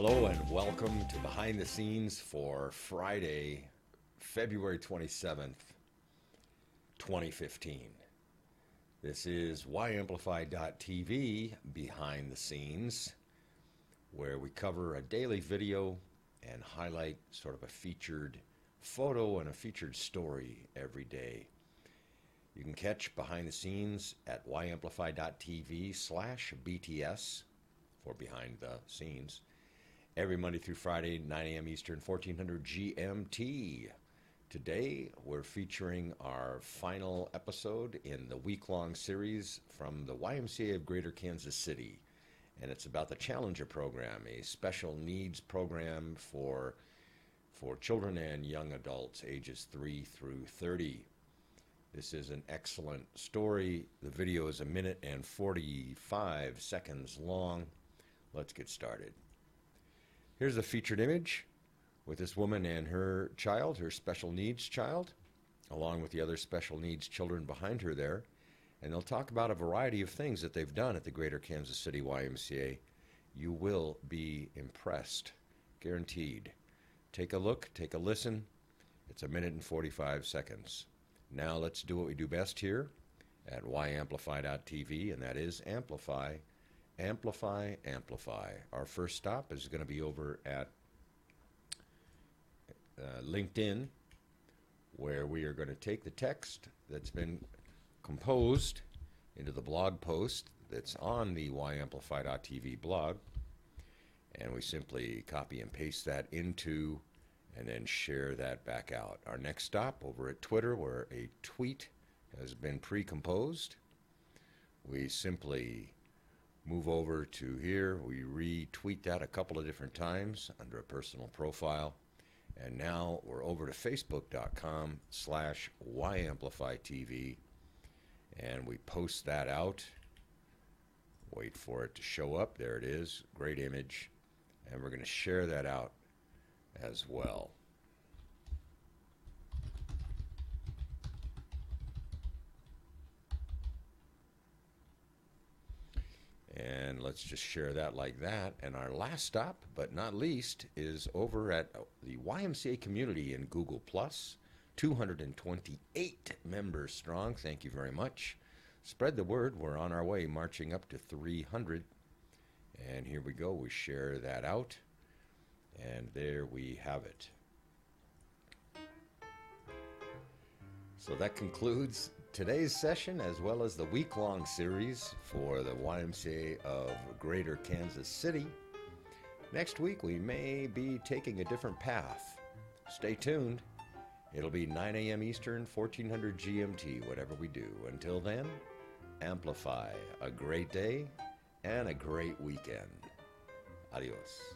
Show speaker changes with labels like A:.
A: Hello and welcome to Behind the Scenes for Friday, February 27th, 2015. This is YAmplify.tv Behind the Scenes, where we cover a daily video and highlight sort of a featured photo and a featured story every day. You can catch Behind the Scenes at YAmplify.tv slash BTS for Behind the Scenes every Monday through Friday, 9 a.m. Eastern, 1400 GMT. Today, we're featuring our final episode in the week long series from the YMCA of Greater Kansas City. And it's about the Challenger Program, a special needs program for, for children and young adults ages 3 through 30. This is an excellent story. The video is a minute and 45 seconds long. Let's get started. Here's a featured image with this woman and her child, her special needs child, along with the other special needs children behind her there. And they'll talk about a variety of things that they've done at the Greater Kansas City YMCA. You will be impressed, guaranteed. Take a look, take a listen. It's a minute and 45 seconds. Now let's do what we do best here at yamplify.tv, and that is amplify Amplify, amplify. Our first stop is going to be over at uh, LinkedIn, where we are going to take the text that's been composed into the blog post that's on the yamplify.tv blog, and we simply copy and paste that into and then share that back out. Our next stop over at Twitter, where a tweet has been pre composed, we simply move over to here. We retweet that a couple of different times under a personal profile. And now we're over to facebook.com slash YAmplifyTV. And we post that out. Wait for it to show up. There it is. Great image. And we're going to share that out as well. And let's just share that like that. And our last stop, but not least, is over at the YMCA community in Google 228 members strong. Thank you very much. Spread the word. We're on our way, marching up to 300. And here we go. We share that out. And there we have it. So that concludes today's session as well as the week long series for the YMCA of Greater Kansas City. Next week, we may be taking a different path. Stay tuned. It'll be 9 a.m. Eastern, 1400 GMT, whatever we do. Until then, amplify a great day and a great weekend. Adios.